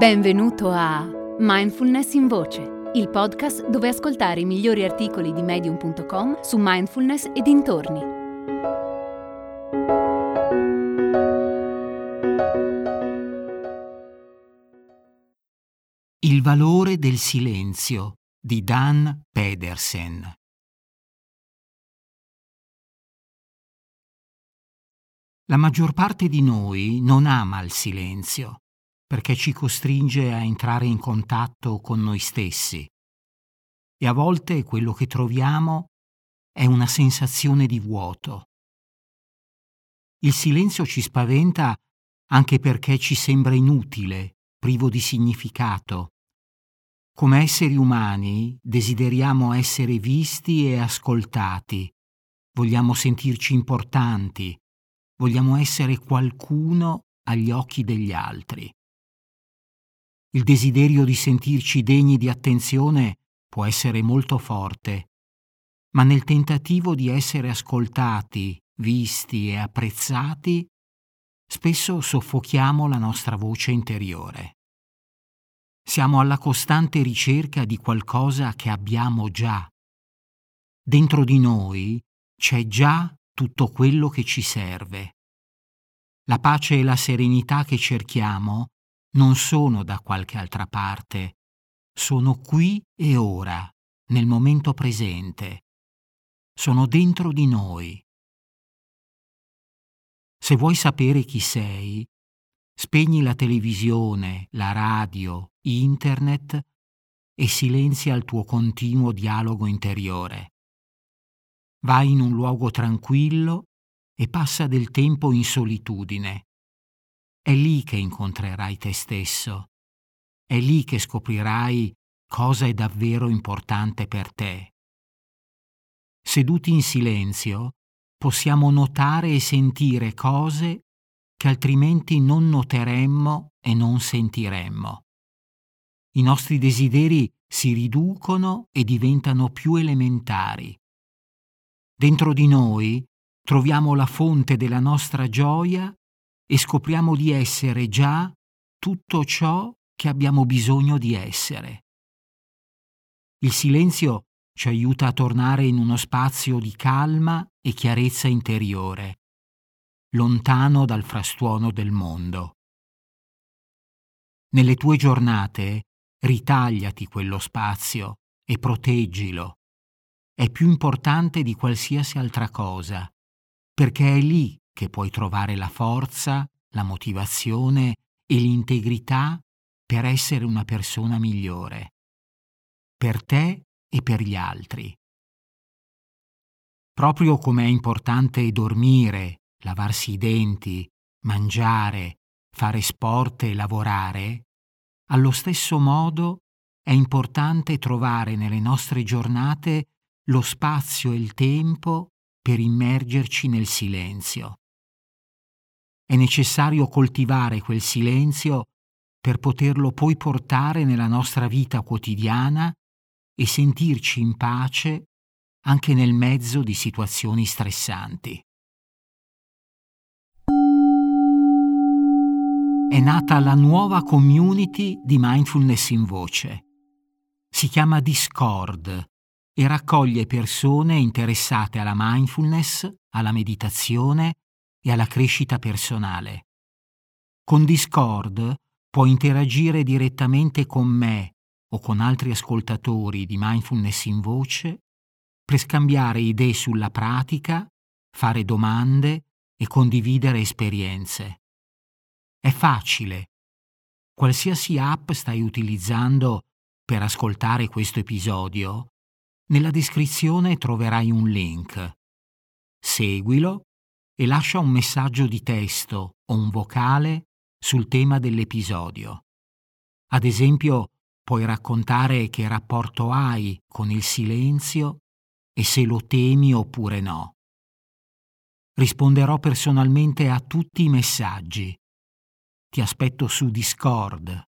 Benvenuto a Mindfulness in Voce, il podcast dove ascoltare i migliori articoli di medium.com su mindfulness e dintorni. Il valore del silenzio di Dan Pedersen. La maggior parte di noi non ama il silenzio perché ci costringe a entrare in contatto con noi stessi. E a volte quello che troviamo è una sensazione di vuoto. Il silenzio ci spaventa anche perché ci sembra inutile, privo di significato. Come esseri umani desideriamo essere visti e ascoltati, vogliamo sentirci importanti, vogliamo essere qualcuno agli occhi degli altri. Il desiderio di sentirci degni di attenzione può essere molto forte, ma nel tentativo di essere ascoltati, visti e apprezzati, spesso soffochiamo la nostra voce interiore. Siamo alla costante ricerca di qualcosa che abbiamo già. Dentro di noi c'è già tutto quello che ci serve. La pace e la serenità che cerchiamo non sono da qualche altra parte, sono qui e ora, nel momento presente. Sono dentro di noi. Se vuoi sapere chi sei, spegni la televisione, la radio, internet e silenzia il tuo continuo dialogo interiore. Vai in un luogo tranquillo e passa del tempo in solitudine è lì che incontrerai te stesso. È lì che scoprirai cosa è davvero importante per te. Seduti in silenzio, possiamo notare e sentire cose che altrimenti non noteremmo e non sentiremmo. I nostri desideri si riducono e diventano più elementari. Dentro di noi troviamo la fonte della nostra gioia e scopriamo di essere già tutto ciò che abbiamo bisogno di essere. Il silenzio ci aiuta a tornare in uno spazio di calma e chiarezza interiore, lontano dal frastuono del mondo. Nelle tue giornate ritagliati quello spazio e proteggilo. È più importante di qualsiasi altra cosa, perché è lì che puoi trovare la forza, la motivazione e l'integrità per essere una persona migliore, per te e per gli altri. Proprio come è importante dormire, lavarsi i denti, mangiare, fare sport e lavorare, allo stesso modo è importante trovare nelle nostre giornate lo spazio e il tempo per immergerci nel silenzio. È necessario coltivare quel silenzio per poterlo poi portare nella nostra vita quotidiana e sentirci in pace anche nel mezzo di situazioni stressanti. È nata la nuova community di mindfulness in voce. Si chiama Discord e raccoglie persone interessate alla mindfulness, alla meditazione e alla crescita personale. Con Discord puoi interagire direttamente con me o con altri ascoltatori di mindfulness in voce per scambiare idee sulla pratica, fare domande e condividere esperienze. È facile. Qualsiasi app stai utilizzando per ascoltare questo episodio, nella descrizione troverai un link. Seguilo e lascia un messaggio di testo o un vocale sul tema dell'episodio. Ad esempio, puoi raccontare che rapporto hai con il silenzio e se lo temi oppure no. Risponderò personalmente a tutti i messaggi. Ti aspetto su Discord